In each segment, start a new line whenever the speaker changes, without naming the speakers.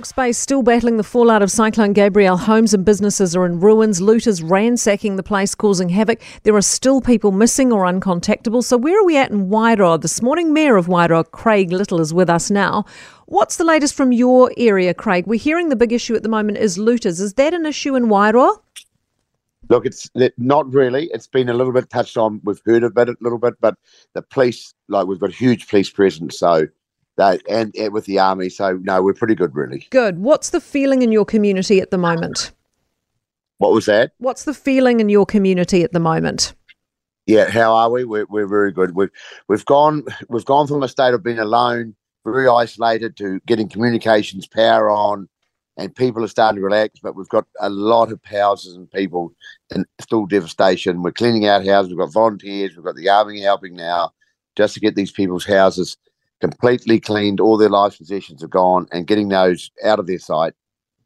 Hawke's Bay still battling the fallout of Cyclone Gabrielle. Homes and businesses are in ruins. Looters ransacking the place, causing havoc. There are still people missing or uncontactable. So, where are we at in Wairoa? This morning, Mayor of Wairoa, Craig Little, is with us now. What's the latest from your area, Craig? We're hearing the big issue at the moment is looters. Is that an issue in Wairoa?
Look, it's not really. It's been a little bit touched on. We've heard about it a little bit, but the police, like, we've got a huge police presence. So, that and, and with the army. So no, we're pretty good, really.
Good. What's the feeling in your community at the moment?
What was that?
What's the feeling in your community at the moment?
Yeah, how are we? We're, we're very good. We've we've gone we've gone from a state of being alone, very isolated, to getting communications power on, and people are starting to relax. But we've got a lot of houses and people and still devastation. We're cleaning out houses. We've got volunteers. We've got the army helping now, just to get these people's houses completely cleaned, all their life possessions are gone, and getting those out of their sight,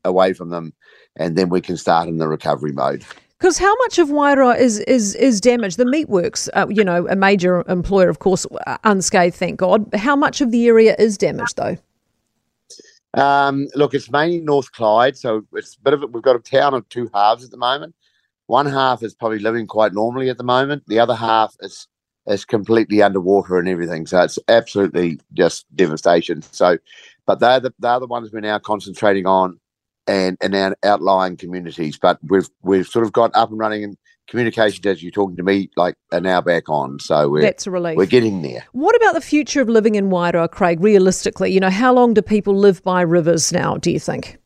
away from them, and then we can start in the recovery mode.
Because how much of Wairoa is is is damaged? The meatworks, uh, you know, a major employer, of course, uh, unscathed, thank God. How much of the area is damaged, though?
Um, look, it's mainly North Clyde, so it's a bit of it. We've got a town of two halves at the moment. One half is probably living quite normally at the moment. The other half is is completely underwater and everything. So it's absolutely just devastation. So, but they're the they're the ones we're now concentrating on, and and our outlying communities. But we've we've sort of got up and running and communication as you're talking to me like are now back on. So we're
that's a relief.
We're getting there.
What about the future of living in Wairoa, Craig? Realistically, you know, how long do people live by rivers now? Do you think?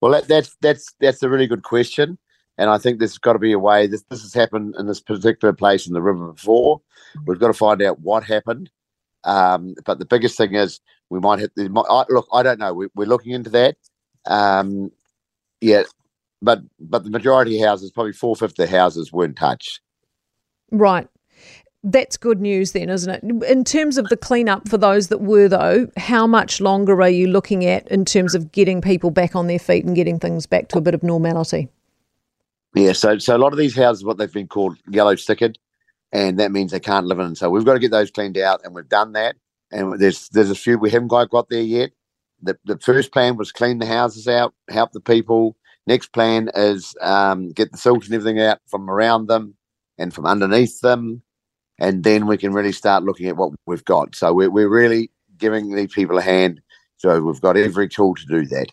Well, that, that's that's that's a really good question. And I think there's got to be a way. This this has happened in this particular place in the river before. We've got to find out what happened. Um, but the biggest thing is we might hit. The, I, look, I don't know. We, are looking into that. Um, yeah, but but the majority of houses, probably four fifths of the houses, weren't touched.
Right. That's good news, then, isn't it? In terms of the cleanup for those that were, though, how much longer are you looking at in terms of getting people back on their feet and getting things back to a bit of normality?
Yeah, so so a lot of these houses, what they've been called yellow stickered, and that means they can't live in. So we've got to get those cleaned out, and we've done that. And there's there's a few we haven't quite got there yet. The the first plan was clean the houses out, help the people. Next plan is um, get the silt and everything out from around them and from underneath them, and then we can really start looking at what we've got. So we're we're really giving these people a hand. So we've got every tool to do that.